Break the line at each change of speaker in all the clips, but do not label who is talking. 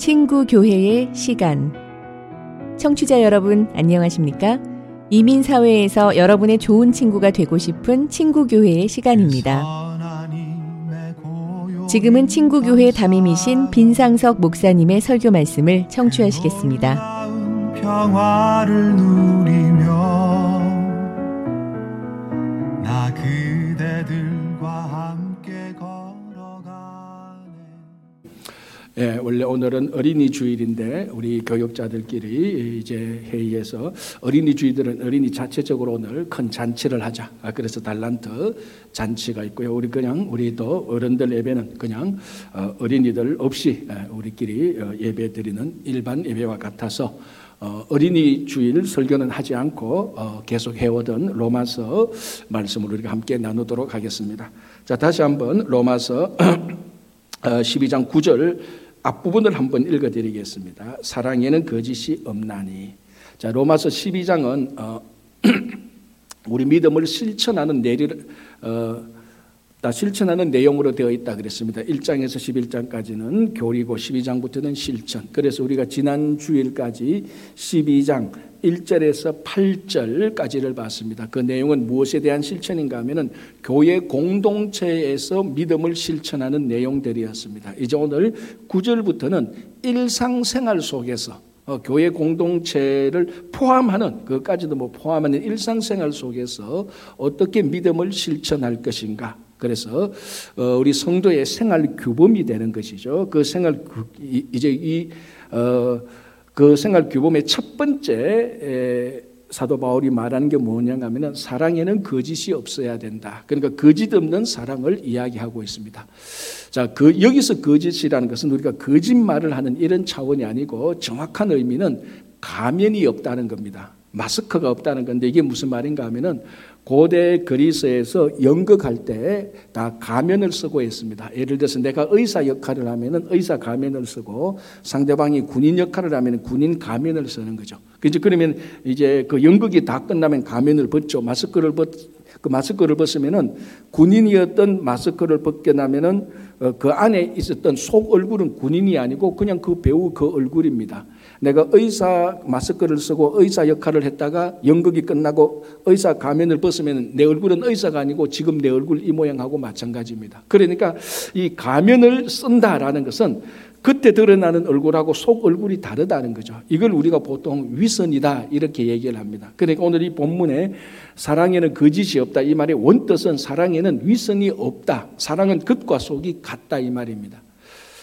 친구 교회의 시간. 청취자 여러분, 안녕하십니까? 이민 사회에서 여러분의 좋은 친구가 되고 싶은 친구 교회의 시간입니다. 지금은 친구 교회 담임이신 빈상석 목사님의 설교 말씀을 청취하시겠습니다. 평화를 누리며
예, 원래 오늘은 어린이 주일인데 우리 교육자들끼리 이제 회의에서 어린이 주일들은 어린이 자체적으로 오늘 큰 잔치를 하자. 아, 그래서 달란트 잔치가 있고요. 우리 그냥 우리도 어른들 예배는 그냥 어, 어린이들 없이 예, 우리끼리 어, 예배 드리는 일반 예배와 같아서 어, 어린이 주일 설교는 하지 않고 계속 해오던 로마서 말씀을 우리가 함께 나누도록 하겠습니다. 자, 다시 한번 로마서 12장 9절 앞부분을 한번 읽어드리겠습니다. 사랑에는 거짓이 없나니. 자, 로마서 12장은 어, 우리 믿음을 실천하는 내리를 어, 다 실천하는 내용으로 되어 있다 그랬습니다. 1장에서 11장까지는 교리고 12장부터는 실천. 그래서 우리가 지난 주일까지 12장 1절에서 8절까지를 봤습니다. 그 내용은 무엇에 대한 실천인가 하면은 교회 공동체에서 믿음을 실천하는 내용들이었습니다. 이제 오늘 9절부터는 일상생활 속에서 어, 교회 공동체를 포함하는 그까지도 뭐 포함하는 일상생활 속에서 어떻게 믿음을 실천할 것인가 그래서 어, 우리 성도의 생활 규범이 되는 것이죠. 그 생활 이제 이그 생활 규범의 첫 번째 사도 바울이 말하는 게 뭐냐 하면 사랑에는 거짓이 없어야 된다. 그러니까 거짓 없는 사랑을 이야기하고 있습니다. 자, 그 여기서 거짓이라는 것은 우리가 거짓말을 하는 이런 차원이 아니고 정확한 의미는 가면이 없다는 겁니다. 마스크가 없다는 건데 이게 무슨 말인가 하면은 고대 그리스에서 연극할 때 다 가면을 쓰고 있습니다. 예를 들어서 내가 의사 역할을 하면은 의사 가면을 쓰고 상대방이 군인 역할을 하면 군인 가면을 쓰는 거죠. 그죠? 그러면 이제 그 연극이 다 끝나면 가면을 벗죠. 마스크를 벗, 그 마스크를 벗으면은 군인이었던 마스크를 벗게 나면은 어, 그 안에 있었던 속 얼굴은 군인이 아니고 그냥 그 배우 그 얼굴입니다. 내가 의사 마스크를 쓰고 의사 역할을 했다가 연극이 끝나고 의사 가면을 벗으면 내 얼굴은 의사가 아니고 지금 내 얼굴 이 모양하고 마찬가지입니다. 그러니까 이 가면을 쓴다라는 것은 그때 드러나는 얼굴하고 속 얼굴이 다르다는 거죠. 이걸 우리가 보통 위선이다 이렇게 얘기를 합니다. 그러니까 오늘 이 본문에 사랑에는 거짓이 없다 이 말의 원뜻은 사랑에는 위선이 없다. 사랑은 끝과 속이 같다 이 말입니다.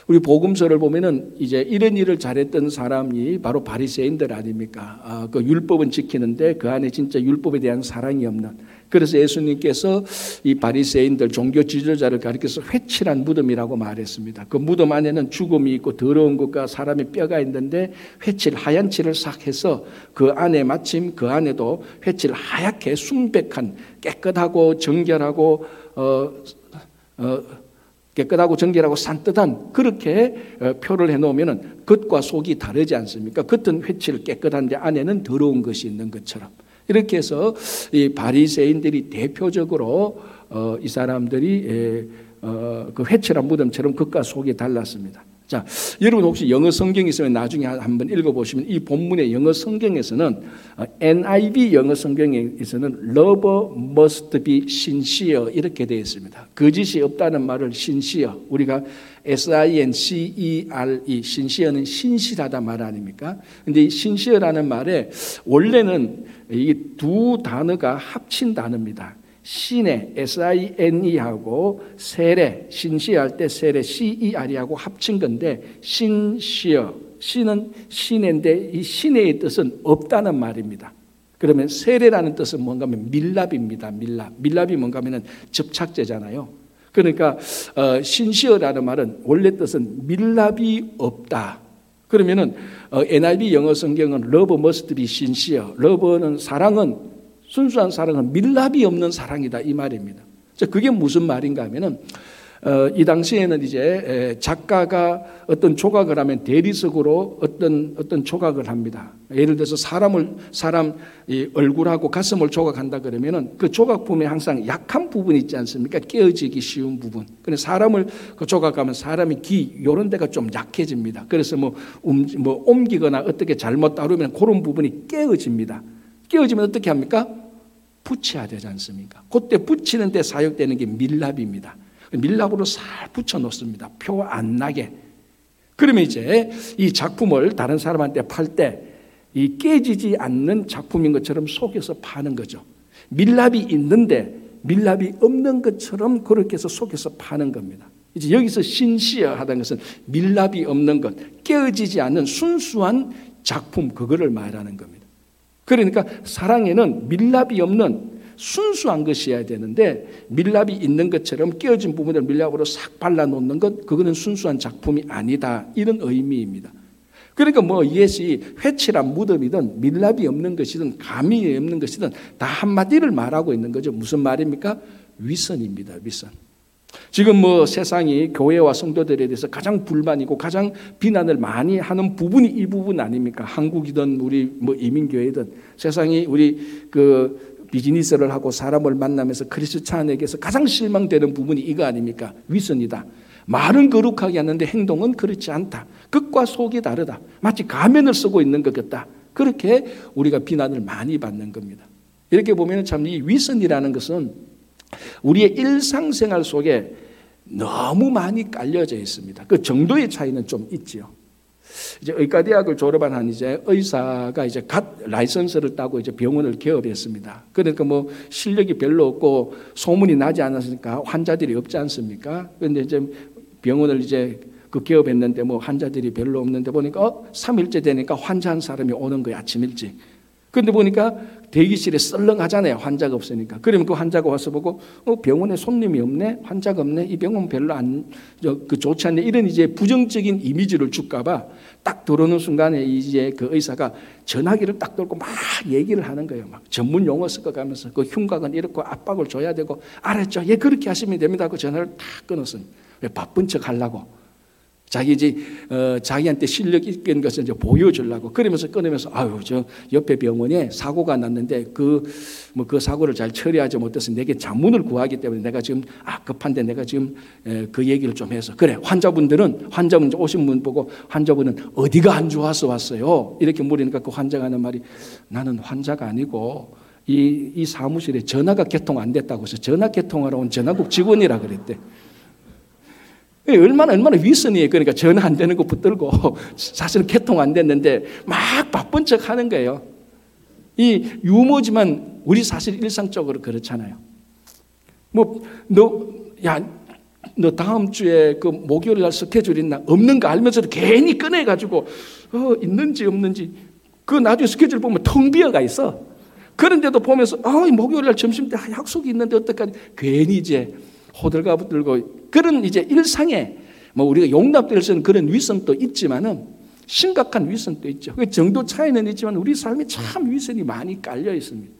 우리 복음서를 보면은 이제 이런 일을 잘했던 사람이 바로 바리새인들 아닙니까? 아, 그 율법은 지키는데 그 안에 진짜 율법에 대한 사랑이 없는. 그래서 예수님께서 이 바리새인들 종교 지도자를 가리켜서 회칠한 무덤이라고 말했습니다. 그 무덤 안에는 죽음이 있고 더러운 것과 사람의 뼈가 있는데 회칠 하얀 칠을 싹 해서 그 안에 마침 그 안에도 회칠 하얗게 순백한 깨끗하고 정결하고 어, 어 깨끗하고 정결하고 산뜻한 그렇게 어, 표를 해놓으면 겉과 속이 다르지 않습니까? 겉은 회칠 깨끗한데 안에는 더러운 것이 있는 것처럼 이렇게 해서 이 바리새인들이 대표적으로 어, 이 사람들이 어, 그 회칠한 무덤처럼 겉과 속이 달랐습니다. 자, 여러분 혹시 영어 성경 있으면 나중에 한번 읽어보시면 이 본문의 영어 성경에서는 어, NIV 영어 성경에서는 love must be sincere 이렇게 되어 있습니다. 거짓이 없다는 말을 sincere 우리가 S-I-N-C-E-R-E sincere는 신실하다 말 아닙니까? 근데 이 sincere라는 말에 원래는 이 두 단어가 합친 단어입니다. 신의 S-I-N-E하고 세례, 신시할 때 세례 C-E-R이하고 합친 건데 신시어, 신은 신인데 이 신의 뜻은 없다는 말입니다. 그러면 세례라는 뜻은 뭔가 하면 밀랍입니다. 밀랍. 밀랍이 뭔가 하면 접착제잖아요. 그러니까 어, 신시어라는 말은 원래 뜻은 밀랍이 없다. 그러면은 어, NIV 영어 성경은 love must be sincere. love는 사랑은 순수한 사랑은 밀랍이 없는 사랑이다 이 말입니다. 그게 무슨 말인가 하면은 어, 이 당시에는 이제 작가가 어떤 조각을 하면 대리석으로 어떤 어떤 조각을 합니다. 예를 들어서 사람을 사람 얼굴하고 가슴을 조각한다 그러면은 그 조각품에 항상 약한 부분이 있지 않습니까? 깨어지기 쉬운 부분. 그래 사람을 그 조각하면 사람이 기 요런 데가 좀 약해집니다. 그래서 뭐, 음, 뭐 옮기거나 어떻게 잘못 다루면 그런 부분이 깨어집니다. 깨어지면 어떻게 합니까? 붙여야 되지 않습니까? 그때 붙이는 데 사용되는 게 밀랍입니다. 밀랍으로 살 붙여 놓습니다. 표 안 나게. 그러면 이제 이 작품을 다른 사람한테 팔 때 이 깨지지 않는 작품인 것처럼 속여서 파는 거죠. 밀랍이 있는데 밀랍이 없는 것처럼 그렇게 해서 속여서 파는 겁니다. 이제 여기서 신시하다는 것은 밀랍이 없는 것, 깨어지지 않는 순수한 작품 그거를 말하는 겁니다. 그러니까 사랑에는 밀랍이 없는 순수한 것이어야 되는데 밀랍이 있는 것처럼 끼어진 부분을 밀랍으로 싹 발라놓는 것 그거는 순수한 작품이 아니다 이런 의미입니다. 그러니까 뭐 이것이 회칠한 무덤이든 밀랍이 없는 것이든 감이 없는 것이든 다 한마디를 말하고 있는 거죠. 무슨 말입니까? 위선입니다. 위선. 지금 뭐 세상이 교회와 성도들에 대해서 가장 불만이고 가장 비난을 많이 하는 부분이 이 부분 아닙니까? 한국이든 우리 뭐 이민교회든 세상이 우리 그 비즈니스를 하고 사람을 만나면서 크리스찬에게서 가장 실망되는 부분이 이거 아닙니까? 위선이다. 말은 거룩하게 하는데 행동은 그렇지 않다. 끝과 속이 다르다. 마치 가면을 쓰고 있는 것 같다. 그렇게 우리가 비난을 많이 받는 겁니다. 이렇게 보면 참 이 위선이라는 것은 우리의 일상생활 속에 너무 많이 깔려져 있습니다. 그 정도의 차이는 좀 있지요. 이제 의과대학을 졸업한 한 이제 의사가 이제 갓 라이선스를 따고 이제 병원을 개업했습니다. 그러니까 뭐 실력이 별로 없고 소문이 나지 않았으니까 환자들이 없지 않습니까? 그런데 이제 병원을 이제 그 개업했는데 뭐 환자들이 별로 없는데 보니까 어, 3일째 되니까 환자 한 사람이 오는 거예요. 아침 일찍. 근데 보니까 대기실에 썰렁하잖아요. 환자가 없으니까. 그러면 그 환자가 와서 보고 어, 병원에 손님이 없네, 환자가 없네, 이 병원 별로 안, 저, 그 좋지 않네. 이런 이제 부정적인 이미지를 줄까 봐 딱 들어오는 순간에 이제 그 의사가 전화기를 딱 들고 막 얘기를 하는 거예요. 막 전문 용어 섞어가면서 그 흉곽은 이렇게 압박을 줘야 되고 알았죠. 예, 그렇게 하시면 됩니다. 그 전화를 딱 끊었어요. 바쁜 척 하려고. 자기 이제 어, 자기한테 실력 있는 것을 이제 보여주려고 그러면서 끊으면서 아유 저 옆에 병원에 사고가 났는데 그 뭐그 뭐 그 사고를 잘 처리하지 못해서 내게 자문을 구하기 때문에 내가 지금 아 급한데 내가 지금 에, 그 얘기를 좀 해서 그래 환자분들은 환자분 오신 분 보고 환자분은 어디가 안 좋아서 왔어요 이렇게 물으니까 그 환자가 하는 말이 나는 환자가 아니고 이, 이 사무실에 전화가 개통 안 됐다고 해서 전화 개통하러 온 전화국 직원이라 그랬대. 예, 얼마나 얼마나 위선이에요. 그러니까 전화 안 되는 거 붙들고 사실은 개통 안 됐는데 막 바쁜 척 하는 거예요. 이 유머지만 우리 사실 일상적으로 그렇잖아요. 뭐 너 야 너 다음 주에 그 목요일 날 스케줄 있나? 없는 거 알면서도 괜히 꺼내 가지고 어 있는지 없는지 그 나중에 스케줄 보면 텅 비어가 있어. 그런데도 보면서 아 목요일 날 점심 때 약속이 있는데 어떡하지? 괜히 이제 호들갑 들고 그런 이제 일상에 뭐 우리가 용납될 수 있는 그런 위선도 있지만은 심각한 위선도 있죠. 그 정도 차이는 있지만 우리 삶에 참 위선이 많이 깔려 있습니다.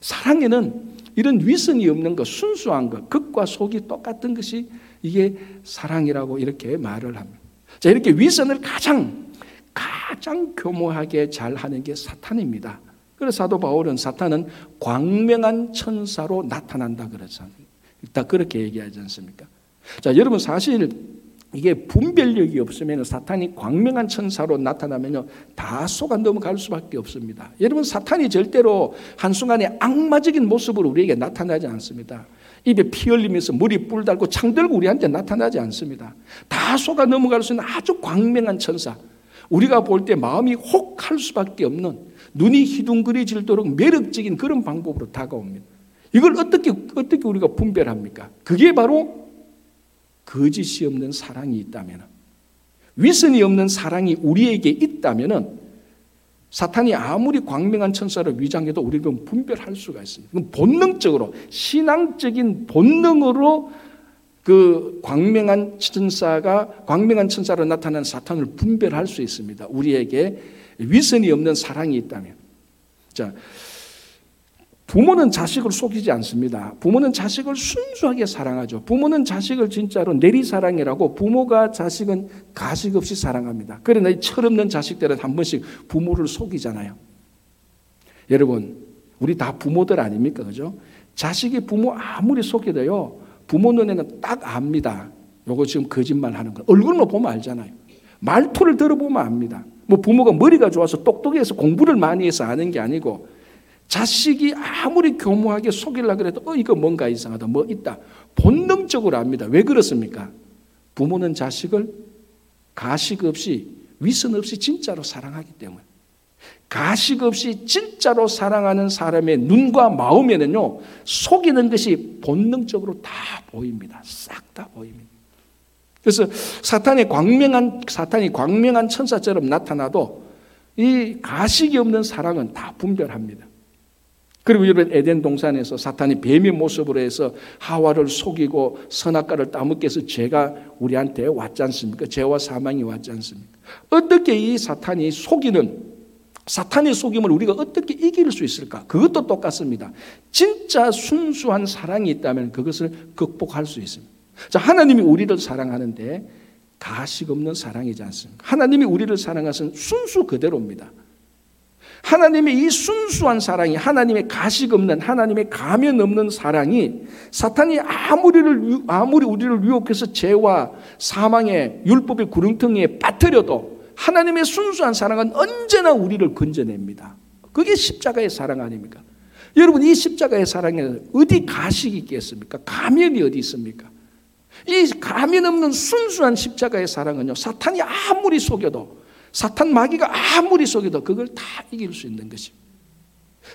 사랑에는 이런 위선이 없는 것, 순수한 것, 극과 속이 똑같은 것이 이게 사랑이라고 이렇게 말을 합니다. 자, 이렇게 위선을 가장, 가장 교모하게 잘 하는 게 사탄입니다. 그래서 사도 바울은 사탄은 광명한 천사로 나타난다 그랬잖아요. 다 그렇게 얘기하지 않습니까? 자, 여러분 사실 이게 분별력이 없으면 사탄이 광명한 천사로 나타나면요 다 속아 넘어갈 수밖에 없습니다. 여러분 사탄이 절대로 한순간에 악마적인 모습으로 우리에게 나타나지 않습니다. 입에 피 흘리면서 머리 뿔 달고 창 들고 우리한테 나타나지 않습니다. 다 속아 넘어갈 수 있는 아주 광명한 천사. 우리가 볼 때 마음이 혹할 수밖에 없는 눈이 희둥그레질도록 매력적인 그런 방법으로 다가옵니다. 이걸 어떻게 어떻게 우리가 분별합니까? 그게 바로 거짓이 없는 사랑이 있다면 위선이 없는 사랑이 우리에게 있다면 사탄이 아무리 광명한 천사를 위장해도 우리는 분별할 수가 있습니다. 본능적으로 신앙적인 본능으로 그 광명한 천사가 광명한 천사로 나타난 사탄을 분별할 수 있습니다. 우리에게 위선이 없는 사랑이 있다면. 자, 부모는 자식을 속이지 않습니다. 부모는 자식을 순수하게 사랑하죠. 부모는 자식을 진짜로 내리사랑이라고 부모가 자식은 가식 없이 사랑합니다. 그러나 이 철없는 자식들은 한 번씩 부모를 속이잖아요. 여러분, 우리 다 부모들 아닙니까? 그죠? 자식이 부모 아무리 속여도요, 부모 눈에는 딱 압니다. 요거 지금 거짓말 하는 거. 얼굴만 보면 알잖아요. 말투를 들어보면 압니다. 뭐 부모가 머리가 좋아서 똑똑해서 공부를 많이 해서 아는 게 아니고 자식이 아무리 교묘하게 속이려 그래도 어 이거 뭔가 이상하다 뭐 있다 본능적으로 압니다. 왜 그렇습니까? 부모는 자식을 가식 없이 위선 없이 진짜로 사랑하기 때문에 가식 없이 진짜로 사랑하는 사람의 눈과 마음에는요 속이는 것이 본능적으로 다 보입니다. 싹 다 보입니다. 그래서 사탄이 광명한 사탄이 광명한 천사처럼 나타나도 이 가식이 없는 사랑은 다 분별합니다. 그리고 여러분 에덴 동산에서 사탄이 뱀의 모습으로 해서 하와를 속이고 선악과를 따먹게 해서 죄가 우리한테 왔지 않습니까? 죄와 사망이 왔지 않습니까? 어떻게 이 사탄이 속이는 사탄의 속임을 우리가 어떻게 이길 수 있을까? 그것도 똑같습니다. 진짜 순수한 사랑이 있다면 그것을 극복할 수 있습니다. 자, 하나님이 우리를 사랑하는데 가식 없는 사랑이지 않습니까? 하나님이 우리를 사랑하신 순수 그대로입니다. 하나님의 이 순수한 사랑이 하나님의 가식 없는 하나님의 가면 없는 사랑이 사탄이 아무리를 아무리 우리를 유혹해서 죄와 사망의 율법의 구렁텅이에 빠뜨려도 하나님의 순수한 사랑은 언제나 우리를 건져냅니다. 그게 십자가의 사랑 아닙니까? 여러분 이 십자가의 사랑에 어디 가식이 있겠습니까? 가면이 어디 있습니까? 이 가면 없는 순수한 십자가의 사랑은요, 사탄이 아무리 속여도, 사탄 마귀가 아무리 속여도 그걸 다 이길 수 있는 것입니다.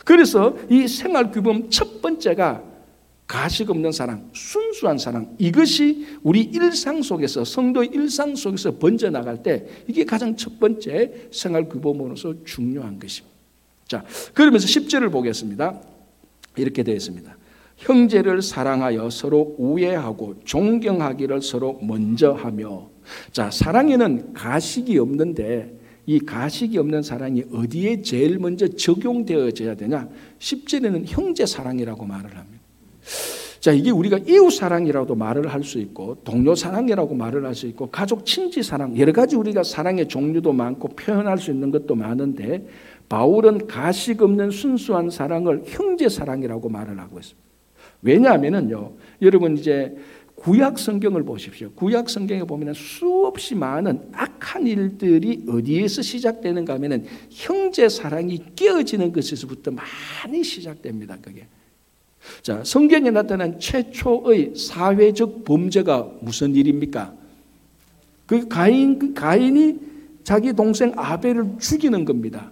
그래서 이 생활 규범 첫 번째가 가식 없는 사랑, 순수한 사랑. 이것이 우리 일상 속에서, 성도 일상 속에서 번져 나갈 때 이게 가장 첫 번째 생활 규범으로서 중요한 것입니다. 자, 그러면서 10절을 보겠습니다. 이렇게 되어 있습니다. 형제를 사랑하여 서로 우애하고 존경하기를 서로 먼저 하며 자 사랑에는 가식이 없는데 이 가식이 없는 사랑이 어디에 제일 먼저 적용되어져야 되냐? 10절에는 형제 사랑이라고 말을 합니다. 자 이게 우리가 이웃 사랑이라도 말을 할 수 있고 동료 사랑이라고 말을 할 수 있고 가족 친지 사랑 여러 가지 우리가 사랑의 종류도 많고 표현할 수 있는 것도 많은데 바울은 가식 없는 순수한 사랑을 형제 사랑이라고 말을 하고 있습니다 왜냐하면은요, 여러분 이제 구약 성경을 보십시오. 구약 성경에 보면 수없이 많은 악한 일들이 어디에서 시작되는가 하면은 형제 사랑이 깨어지는 것에서부터 많이 시작됩니다. 그게. 자, 성경에 나타난 최초의 사회적 범죄가 무슨 일입니까? 그 가인, 그 가인이 자기 동생 아벨을 죽이는 겁니다.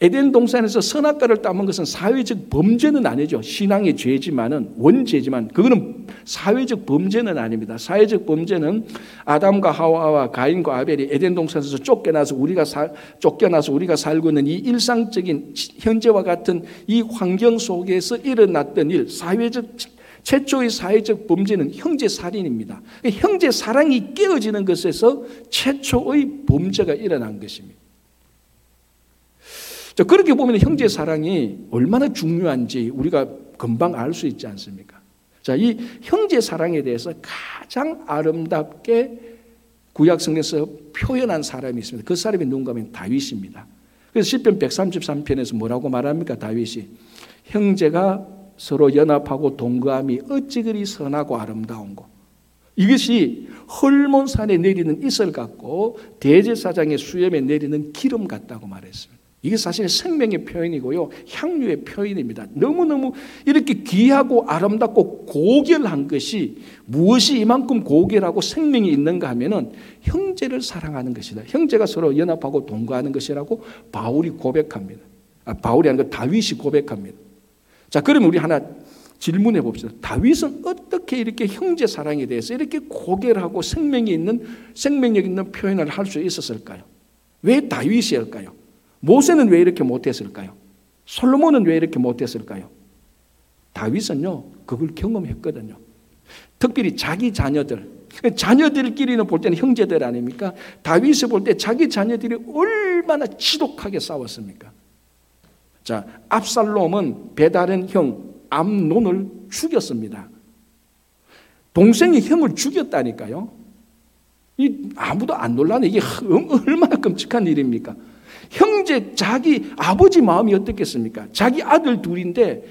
에덴 동산에서 선악과를 따먹은 것은 사회적 범죄는 아니죠. 신앙의 죄지만은 원죄지만 그거는 사회적 범죄는 아닙니다. 사회적 범죄는 아담과 하와와 가인과 아벨이 에덴 동산에서 쫓겨나서 우리가 사, 쫓겨나서 우리가 살고 있는 이 일상적인 현재와 같은 이 환경 속에서 일어났던 일, 사회적 최초의 사회적 범죄는 형제 살인입니다. 형제 사랑이 깨어지는 것에서 최초의 범죄가 일어난 것입니다. 자, 그렇게 보면 형제 사랑이 얼마나 중요한지 우리가 금방 알 수 있지 않습니까? 자, 이 형제 사랑에 대해서 가장 아름답게 구약 성경에서 표현한 사람이 있습니다. 그 사람이 누군가 하면 다윗입니다. 그래서 시편 133편에서 뭐라고 말합니까? 다윗이 형제가 서로 연합하고 동거함이 어찌 그리 선하고 아름다운고 이것이 헐몬산에 내리는 이슬 같고 대제사장의 수염에 내리는 기름 같다고 말했습니다. 이게 사실 생명의 표현이고요. 향유의 표현입니다. 너무너무 이렇게 귀하고 아름답고 고결한 것이 무엇이 이만큼 고결하고 생명이 있는가 하면은 형제를 사랑하는 것이다. 형제가 서로 연합하고 동거하는 것이라고 바울이 고백합니다. 아, 바울이 아니고 다윗이 고백합니다. 자, 그러면 우리 하나 질문해 봅시다. 다윗은 어떻게 이렇게 형제 사랑에 대해서 이렇게 고결하고 생명이 있는 생명력 있는 표현을 할 수 있었을까요? 왜 다윗이었을까요? 모세는 왜 이렇게 못했을까요? 솔로몬은 왜 이렇게 못했을까요? 다윗은요, 그걸 경험했거든요. 특별히 자기 자녀들, 자녀들끼리는 볼 때는 형제들 아닙니까? 다윗을 볼 때 자기 자녀들이 얼마나 지독하게 싸웠습니까? 자, 압살롬은 배다른 형 암논을 죽였습니다. 동생이 형을 죽였다니까요. 이 아무도 안 놀라네. 이게 얼마나 끔찍한 일입니까? 형제 자기 아버지 마음이 어떻겠습니까? 자기 아들 둘인데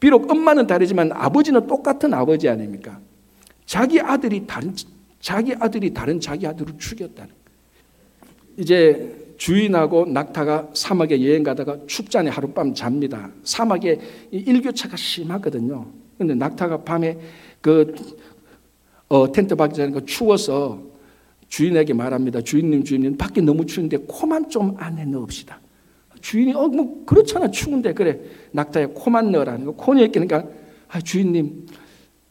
비록 엄마는 다르지만 아버지는 똑같은 아버지 아닙니까? 자기 아들이 다른 자기 아들이 다른 자기 아들을 죽였다는. 이제 주인하고 낙타가 사막에 여행 가다가 축전에 하룻밤 잡니다. 사막에 일교차가 심하거든요. 근데 낙타가 밤에 그 어, 텐트 박기 전에 추워서 주인에게 말합니다. 주인님, 주인님, 밖에 너무 추운데 코만 좀 안에 넣읍시다. 주인이 어 뭐 그렇잖아 추운데 그래 낙타에 코만 넣으라는 거 코에 끼니까 아 주인님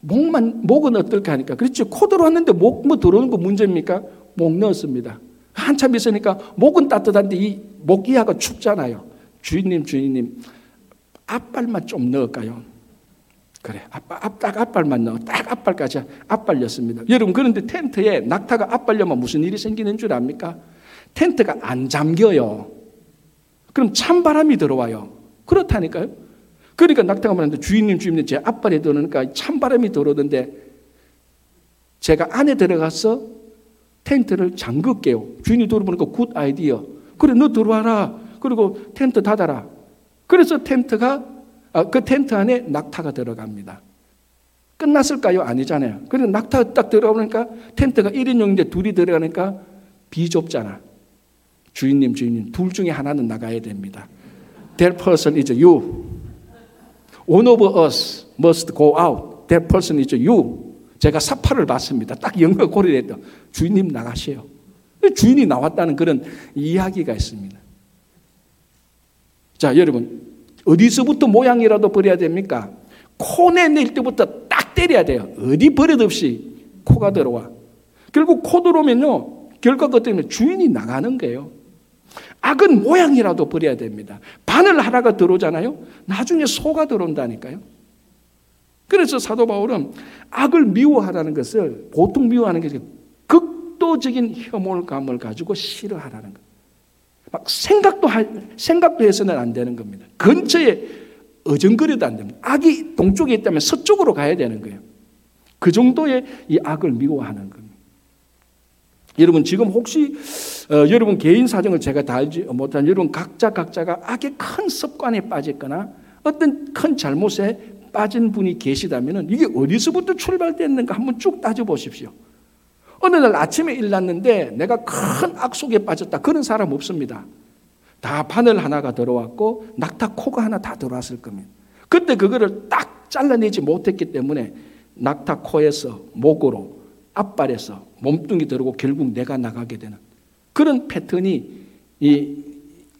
목만 목은 어떨까 하니까 그렇지 코 들어왔는데 목 뭐 들어오는 거 문제입니까? 목 넣었습니다. 한참 있으니까 목은 따뜻한데 이 목 이하가 춥잖아요. 주인님, 주인님, 앞발만 좀 넣을까요? 그래, 앞발, 앞, 딱 앞발만 넣어. 딱 앞발까지 앞발렸습니다. 여러분, 그런데 텐트에 낙타가 앞발려면 무슨 일이 생기는 줄 압니까? 텐트가 안 잠겨요. 그럼 찬바람이 들어와요. 그렇다니까요. 그러니까 낙타가 말하는데 주인님, 주인님, 제 앞발에 들어오니까 찬바람이 들어오는데 제가 안에 들어가서 텐트를 잠글게요. 주인이 들어보니까 good idea. 그래, 너 들어와라. 그리고 텐트 닫아라. 그래서 텐트가, 아, 그 텐트 안에 낙타가 들어갑니다. 끝났을까요? 아니잖아요. 그래서 낙타가 딱 들어오니까 텐트가 1인용인데 둘이 들어가니까 비좁잖아. 주인님, 주인님, 둘 중에 하나는 나가야 됩니다. That person is you. One of us must go out. That person is you. 제가 사파를 받습니다. 딱 영어 했다. 주인님 나가세요. 주인이 나왔다는 그런 이야기가 있습니다. 자, 여러분. 어디서부터 모양이라도 버려야 됩니까? 코내 낼 때부터 딱 때려야 돼요. 어디 버릇없이 코가 들어와. 결국 코 들어오면요. 결과가 어떻게 주인이 나가는 거예요. 악은 모양이라도 버려야 됩니다. 바늘 하나가 들어오잖아요. 나중에 소가 들어온다니까요. 그래서 사도 바울은 악을 미워하라는 것을 보통 미워하는 게 극도적인 혐오감을 가지고 싫어하라는 것. 막 생각도 할, 생각도 해서는 안 되는 겁니다. 근처에 어정거려도 안 됩니다. 악이 동쪽에 있다면 서쪽으로 가야 되는 거예요. 그 정도의 이 악을 미워하는 겁니다. 여러분 지금 혹시 어, 여러분 개인 사정을 제가 다 알지 못한 여러분 각자 각자가 악의 큰 습관에 빠졌거나 어떤 큰 잘못에 빠진 분이 계시다면 이게 어디서부터 출발됐는가 한번 쭉 따져보십시오. 어느 날 아침에 일났는데 내가 큰 악속에 빠졌다. 그런 사람 없습니다. 다 바늘 하나가 들어왔고 낙타 코가 하나 다 들어왔을 겁니다. 그때 그거를 딱 잘라내지 못했기 때문에 낙타 코에서 목으로 앞발에서 몸뚱이 들어오고 결국 내가 나가게 되는 그런 패턴이 이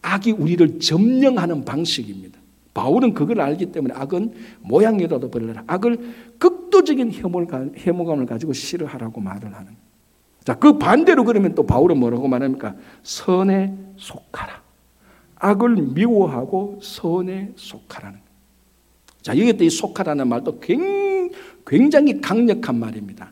악이 우리를 점령하는 방식입니다. 바울은 그걸 알기 때문에 악은 모양이라도 버리라. 악을 극도적인 혐오감을 가지고 싫어하라고 말을 하는. 자, 그 반대로 그러면 또 바울은 뭐라고 말합니까? 선에 속하라. 악을 미워하고 선에 속하라는. 자, 여기 이 속하라는 말도 굉장히 강력한 말입니다.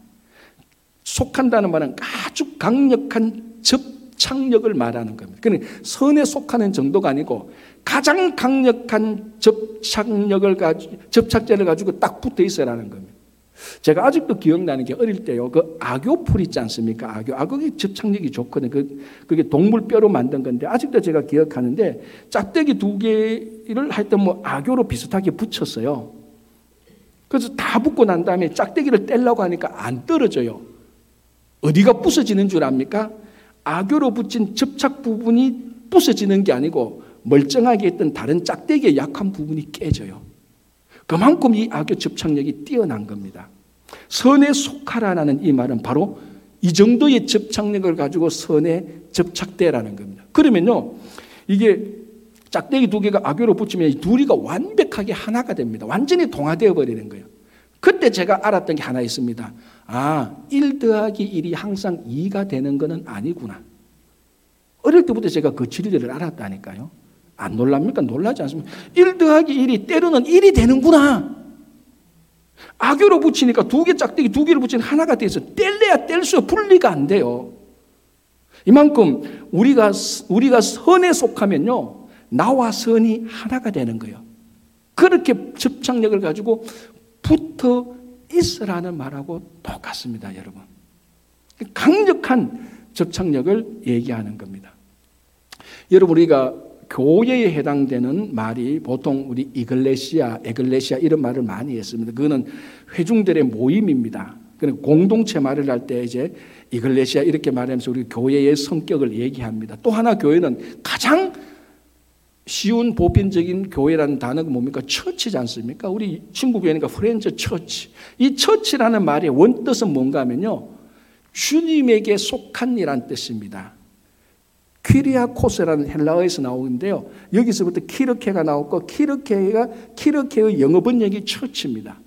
속한다는 말은 아주 강력한 접착력을 말하는 겁니다. 그러니까 선에 속하는 정도가 아니고 가장 강력한 접착력을 가지고, 접착제를 가지고 딱 붙어 있어라는 겁니다. 제가 아직도 기억나는 게 어릴 때요. 그 악교풀 있지 않습니까? 악교. 악교기 접착력이 좋거든요. 그, 그게 동물 뼈로 만든 건데, 아직도 제가 기억하는데, 짝대기 두 개를 하여튼 뭐 악교로 비슷하게 붙였어요. 그래서 다 붙고 난 다음에 짝대기를 떼려고 하니까 안 떨어져요. 어디가 부서지는 줄 압니까? 악교로 붙인 접착 부분이 부서지는 게 아니고 멀쩡하게 있던 다른 짝대기의 약한 부분이 깨져요. 그만큼 이 악의 접착력이 뛰어난 겁니다. 선에 속하라는 이 말은 바로 이 정도의 접착력을 가지고 선에 접착되라는 겁니다. 그러면요, 이게 짝대기 두 개가 악교로 붙이면 이 둘이가 완벽하게 하나가 됩니다. 완전히 동화되어 버리는 거예요. 그때 제가 알았던 게 하나 있습니다. 아, 1 더하기 1이 항상 2가 되는 것은 아니구나. 어릴 때부터 제가 그 진리를 알았다니까요. 안 놀랍니까? 놀라지 않습니까? 1 더하기 1이 때로는 1이 되는구나. 악교로 붙이니까 두 개 짝대기 두 개를 붙이는 하나가 돼서 뗄래야 뗄수 분리가 안 돼요. 이만큼 우리가 우리가 선에 속하면요 나와 선이 하나가 되는 거예요. 그렇게 접착력을 가지고 붙어 있으라는 말하고 똑같습니다, 여러분. 강력한 접착력을 얘기하는 겁니다. 여러분, 우리가 교회에 해당되는 말이 보통 우리 이글레시아, 에글레시아 이런 말을 많이 했습니다. 그거는 회중들의 모임입니다. 그는 공동체 말을 할 때 이제 ekklesia 이렇게 말하면서 우리 교회의 성격을 얘기합니다. 또 하나 교회는 가장 쉬운 보편적인 교회라는 단어가 뭡니까? 처치지 않습니까? 우리 친구 교회니까 Friends Church. 이 church라는 말의 원뜻은 뭔가 하면요. 주님에게 속한 이란 뜻입니다. kyriakos라는 헬라어에서 나오는데요. 여기서부터 Kirche가 나왔고 Kirche가 Kirche의 영어 번역이 church입니다.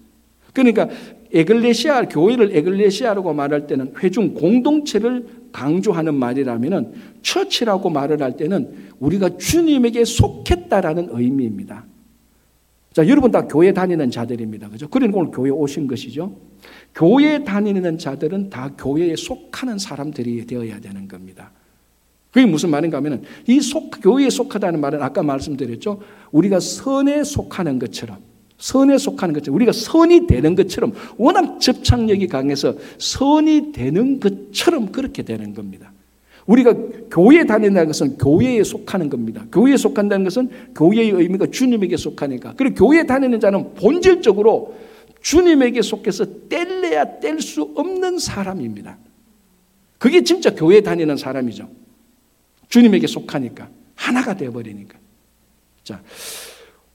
그러니까 에글레시아 교회를 에글레시아라고 말할 때는 회중 공동체를 강조하는 말이라면은 처치라고 말을 할 때는 우리가 주님에게 속했다라는 의미입니다. 자, 여러분 다 교회 다니는 자들입니다. 그죠? 그러니까 오늘 교회 오신 것이죠. 교회 다니는 자들은 다 교회에 속하는 사람들이 되어야 되는 겁니다. 그게 무슨 말인가 하면은 이 속, 교회에 속하다는 말은 아까 말씀드렸죠. 우리가 선에 속하는 것처럼 선에 속하는 것처럼 우리가 선이 되는 것처럼 워낙 접착력이 강해서 선이 되는 것처럼 그렇게 되는 겁니다. 우리가 교회에 다닌다는 것은 교회에 속하는 겁니다. 교회에 속한다는 것은 교회의 의미가 주님에게 속하니까. 그리고 교회에 다니는 자는 본질적으로 주님에게 속해서 뗄래야 뗄 수 없는 사람입니다. 그게 진짜 교회에 다니는 사람이죠. 주님에게 속하니까. 하나가 되어버리니까. 자,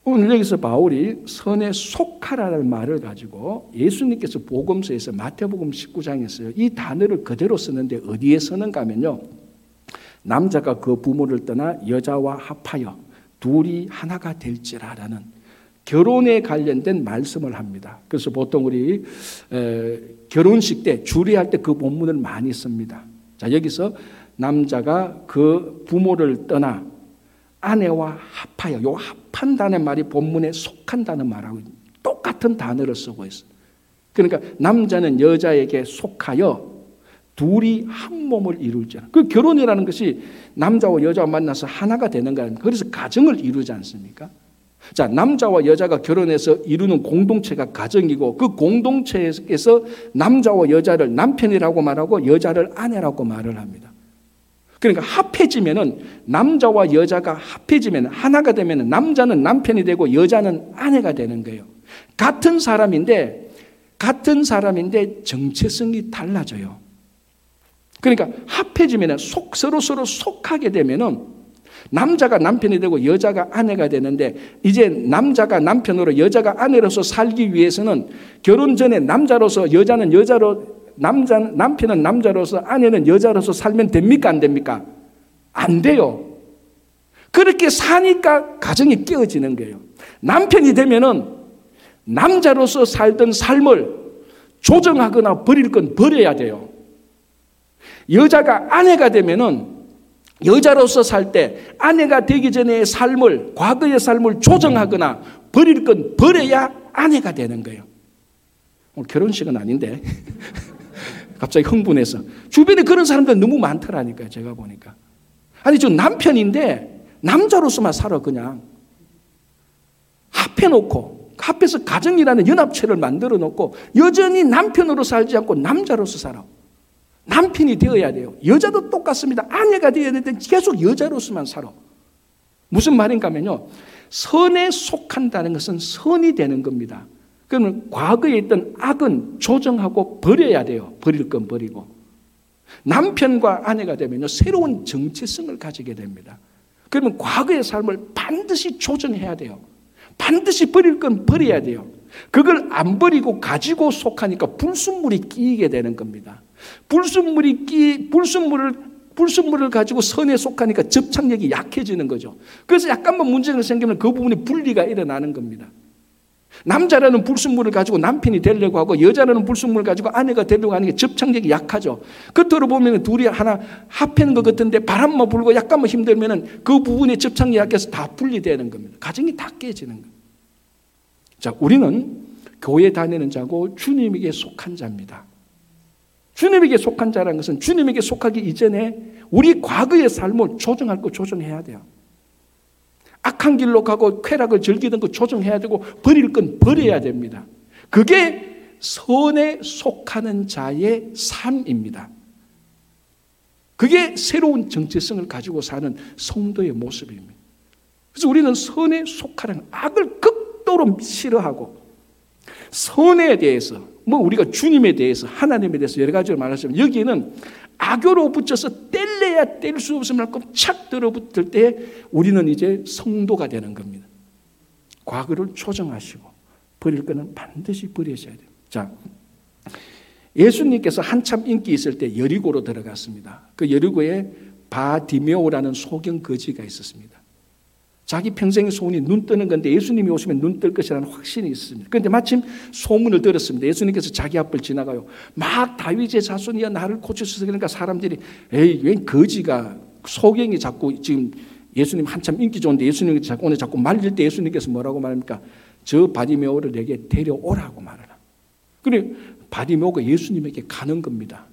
오늘 여기서 바울이 선에 속하라는 말을 가지고 예수님께서 복음서에서 마태복음 19장에서 이 단어를 그대로 쓰는데 어디에 쓰는가 하면요. 남자가 그 부모를 떠나 여자와 합하여 둘이 하나가 될지라라는 결혼에 관련된 말씀을 합니다. 그래서 보통 우리 결혼식 때 주례할 때 그 본문을 많이 씁니다. 자, 여기서 남자가 그 부모를 떠나 아내와 합하여 요 합한다는 말이 본문에 속한다는 말하고 똑같은 단어를 쓰고 있어요. 그러니까 남자는 여자에게 속하여 둘이 한 몸을 이룰잖아. 그 결혼이라는 것이 남자와 여자가 만나서 하나가 되는 거야. 그래서 가정을 이루지 않습니까? 자, 남자와 여자가 결혼해서 이루는 공동체가 가정이고 그 공동체에서 남자와 여자를 남편이라고 말하고 여자를 아내라고 말을 합니다. 그러니까 합해지면은 남자와 여자가 합해지면 하나가 되면 남자는 남편이 되고 여자는 아내가 되는 거예요. 같은 사람인데 같은 사람인데 정체성이 달라져요. 그러니까 합해지면 속 서로 서로 속하게 되면은 남자가 남편이 되고 여자가 아내가 되는데 이제 남자가 남편으로 여자가 아내로서 살기 위해서는 결혼 전에 남자로서 여자는 여자로 남자, 남편은 남자로서 아내는 여자로서 살면 됩니까? 안 됩니까? 안 돼요. 그렇게 사니까 가정이 깨어지는 거예요. 남편이 되면은 남자로서 살던 삶을 조정하거나 버릴 건 버려야 돼요. 여자가 아내가 되면은 여자로서 살 때 아내가 되기 전의 삶을, 과거의 삶을 조정하거나 버릴 건 버려야 아내가 되는 거예요. 결혼식은 아닌데. 갑자기 흥분해서. 주변에 그런 사람들 너무 많더라니까요. 제가 보니까. 아니, 저 남편인데 남자로서만 살아, 그냥. 합해놓고, 합해서 가정이라는 연합체를 만들어 놓고, 여전히 남편으로 살지 않고 남자로서 살아. 남편이 되어야 돼요. 여자도 똑같습니다. 아내가 되어야 되는데 계속 여자로서만 살아. 무슨 말인가 하면요. 선에 속한다는 것은 선이 되는 겁니다. 그러면 과거에 있던 악은 조정하고 버려야 돼요. 버릴 건 버리고. 남편과 아내가 되면요. 새로운 정체성을 가지게 됩니다. 그러면 과거의 삶을 반드시 조정해야 돼요. 반드시 버릴 건 버려야 돼요. 그걸 안 버리고 가지고 속하니까 불순물이 끼게 되는 겁니다. 불순물이 끼, 불순물을 불순물을 가지고 선에 속하니까 접착력이 약해지는 거죠. 그래서 약간만 문제가 생기면 그 부분이 분리가 일어나는 겁니다. 남자라는 불순물을 가지고 남편이 되려고 하고 여자라는 불순물을 가지고 아내가 되려고 하는 게 접착력이 약하죠. 겉으로 보면 둘이 하나 합하는 것 같은데 바람만 불고 약간만 힘들면 그 부분에 접착력이 약해서 다 분리되는 겁니다. 가정이 다 깨지는 겁니다. 자, 우리는 교회 다니는 자고 주님에게 속한 자입니다. 주님에게 속한 자라는 것은 주님에게 속하기 이전에 우리 과거의 삶을 조정할 거 조정해야 돼요. 악한 길로 가고 쾌락을 즐기던 거 조정해야 되고 버릴 건 버려야 됩니다. 그게 선에 속하는 자의 삶입니다. 그게 새로운 정체성을 가지고 사는 성도의 모습입니다. 그래서 우리는 선에 속하는 악을 극도로 싫어하고 선에 대해서 뭐 우리가 주님에 대해서 하나님에 대해서 여러 가지를 말하시면 여기에는 악교로 붙여서 뗄래야 뗄 수 없을 만큼 착 들어붙을 때 우리는 이제 성도가 되는 겁니다. 과거를 초정하시고 버릴 거는 반드시 버리셔야 돼요. 자, 예수님께서 한참 인기 있을 때 여리고로 들어갔습니다. 그 여리고에 바디메오라는 소경 거지가 있었습니다. 자기 평생의 소원이 눈 뜨는 건데 예수님이 오시면 눈 뜰 것이라는 확신이 있습니다. 그런데 마침 소문을 들었습니다. 예수님께서 자기 앞을 지나가요. 막 다윗의 자손이야 나를 고쳐주소서 그러니까 사람들이 에이 웬 거지가 소경이 자꾸 지금 예수님 한참 인기 좋은데 예수님이 자꾸 오늘 자꾸 말릴 때 예수님께서 뭐라고 말합니까? 저 바디메오를 내게 데려오라고 말하라. 그래 바디메오가 예수님에게 가는 겁니다.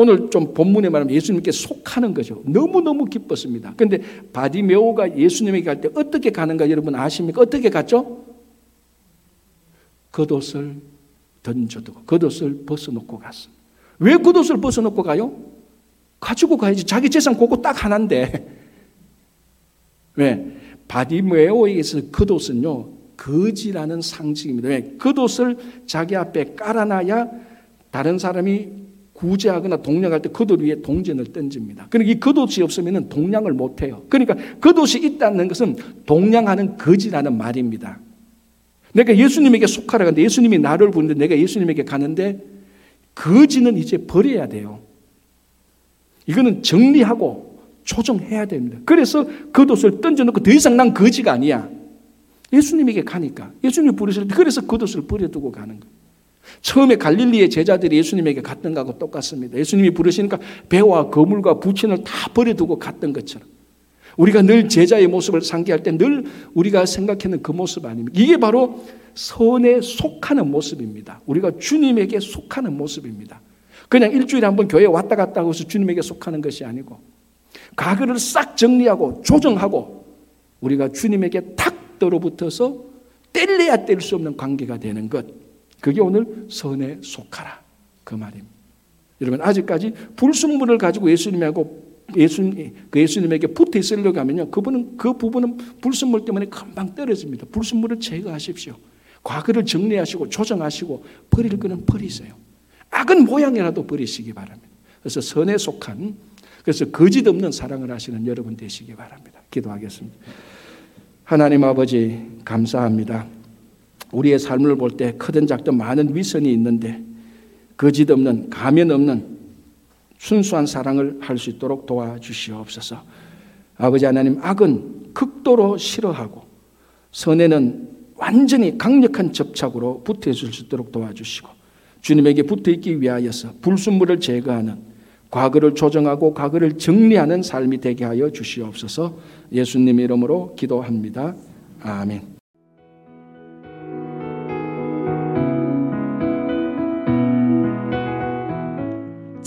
오늘 좀 본문에 말하면 예수님께 속하는 거죠. 너무너무 기뻤습니다. 그런데 바디메오가 예수님에게 갈 때 어떻게 가는가 여러분 아십니까? 어떻게 갔죠? 겉옷을 던져두고 겉옷을 벗어놓고 갔습니다. 왜 겉옷을 벗어놓고 가요? 가지고 가야지. 자기 재산 그거 딱 하나인데. 왜? 바디메오에게서 겉옷은요. 거지라는 상징입니다. 왜? 겉옷을 자기 앞에 깔아놔야 다른 사람이 구제하거나 동냥할 때 겉옷 위에 동전을 던집니다. 그러니까 이 겉옷이 없으면 동냥을 못해요. 그러니까 겉옷이 있다는 것은 동냥하는 거지라는 말입니다. 내가 예수님에게 속하라 하는데 예수님이 나를 부르는데 내가 예수님에게 가는데 거지는 이제 버려야 돼요. 이거는 정리하고 조정해야 됩니다. 그래서 겉옷을 던져놓고 더 이상 난 거지가 아니야. 예수님에게 가니까. 예수님이 부르실 때 그래서 겉옷을 버려두고 가는 거예요. 처음에 갈릴리의 제자들이 예수님에게 갔던 거하고 똑같습니다. 예수님이 부르시니까 배와 거물과 부친을 다 버려두고 갔던 것처럼. 우리가 늘 제자의 모습을 상기할 때 늘 우리가 생각하는 그 모습 아닙니까? 이게 바로 선에 속하는 모습입니다. 우리가 주님에게 속하는 모습입니다. 그냥 일주일에 한 번 교회 왔다 갔다 하고서 주님에게 속하는 것이 아니고 과거를 싹 정리하고 조정하고 우리가 주님에게 탁 떨어붙어서 뗄래야 뗄 수 없는 관계가 되는 것. 그게 오늘 선에 속하라. 그 말입니다. 여러분, 아직까지 불순물을 가지고 예수님하고 예수님, 그 예수님에게 붙어 있으려고 하면요. 그분은, 그 부분은 불순물 때문에 금방 떨어집니다. 불순물을 제거하십시오. 과거를 정리하시고 조정하시고 버릴 거는 버리세요. 악은 모양이라도 버리시기 바랍니다. 그래서 선에 속한, 그래서 거짓 없는 사랑을 하시는 여러분 되시기 바랍니다. 기도하겠습니다. 하나님 아버지, 감사합니다. 우리의 삶을 볼 때 크든 작든 많은 위선이 있는데 거짓 없는 가면 없는 순수한 사랑을 할 수 있도록 도와주시옵소서. 아버지 하나님 악은 극도로 싫어하고 선에는 완전히 강력한 접착으로 붙어 있을 수 있도록 도와주시고 주님에게 붙어 있기 위하여서 불순물을 제거하는 과거를 조정하고 과거를 정리하는 삶이 되게 하여 주시옵소서. 예수님 이름으로 기도합니다. 아멘.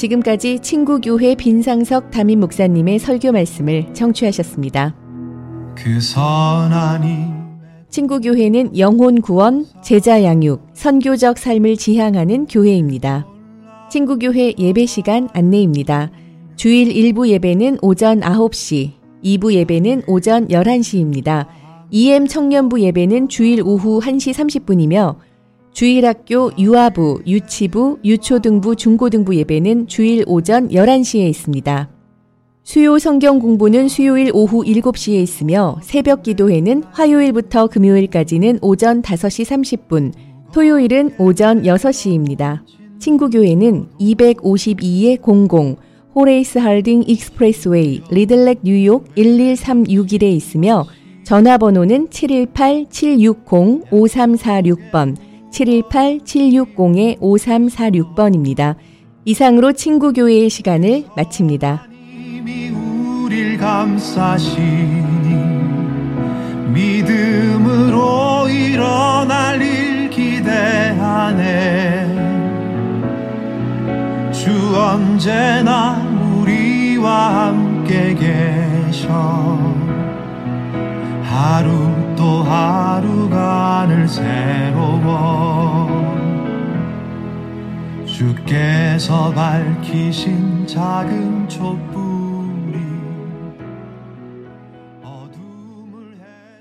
지금까지 친구교회 빈상석 담임 목사님의 설교 말씀을 청취하셨습니다. 그 선하니 친구교회는 영혼 구원, 제자 양육, 선교적 삶을 지향하는 교회입니다. 친구교회 예배 시간 안내입니다. 주일 1부 예배는 오전 9시, 2부 예배는 오전 11시입니다. EM 청년부 예배는 주일 오후 1시 30분이며 주일학교 유아부, 유치부, 유초등부, 중고등부 예배는 주일 오전 11시에 있습니다. 수요 성경 공부는 수요일 오후 7시에 있으며 새벽 기도회는 화요일부터 금요일까지는 오전 5시 30분, 토요일은 오전 6시입니다. 친구교회는 252의 00 Horace Harding Expressway Little Neck 뉴욕 11361에 있으며 전화번호는 718-760-5346번 718-760-5346번입니다. 이상으로 친구 교회의 시간을 마칩니다. 믿음으로 일어날 일 기대하네 주 언제나 우리와 함께 계셔
하루 또 하루가 늘 새로워. 주께서 밝히신 작은 촛불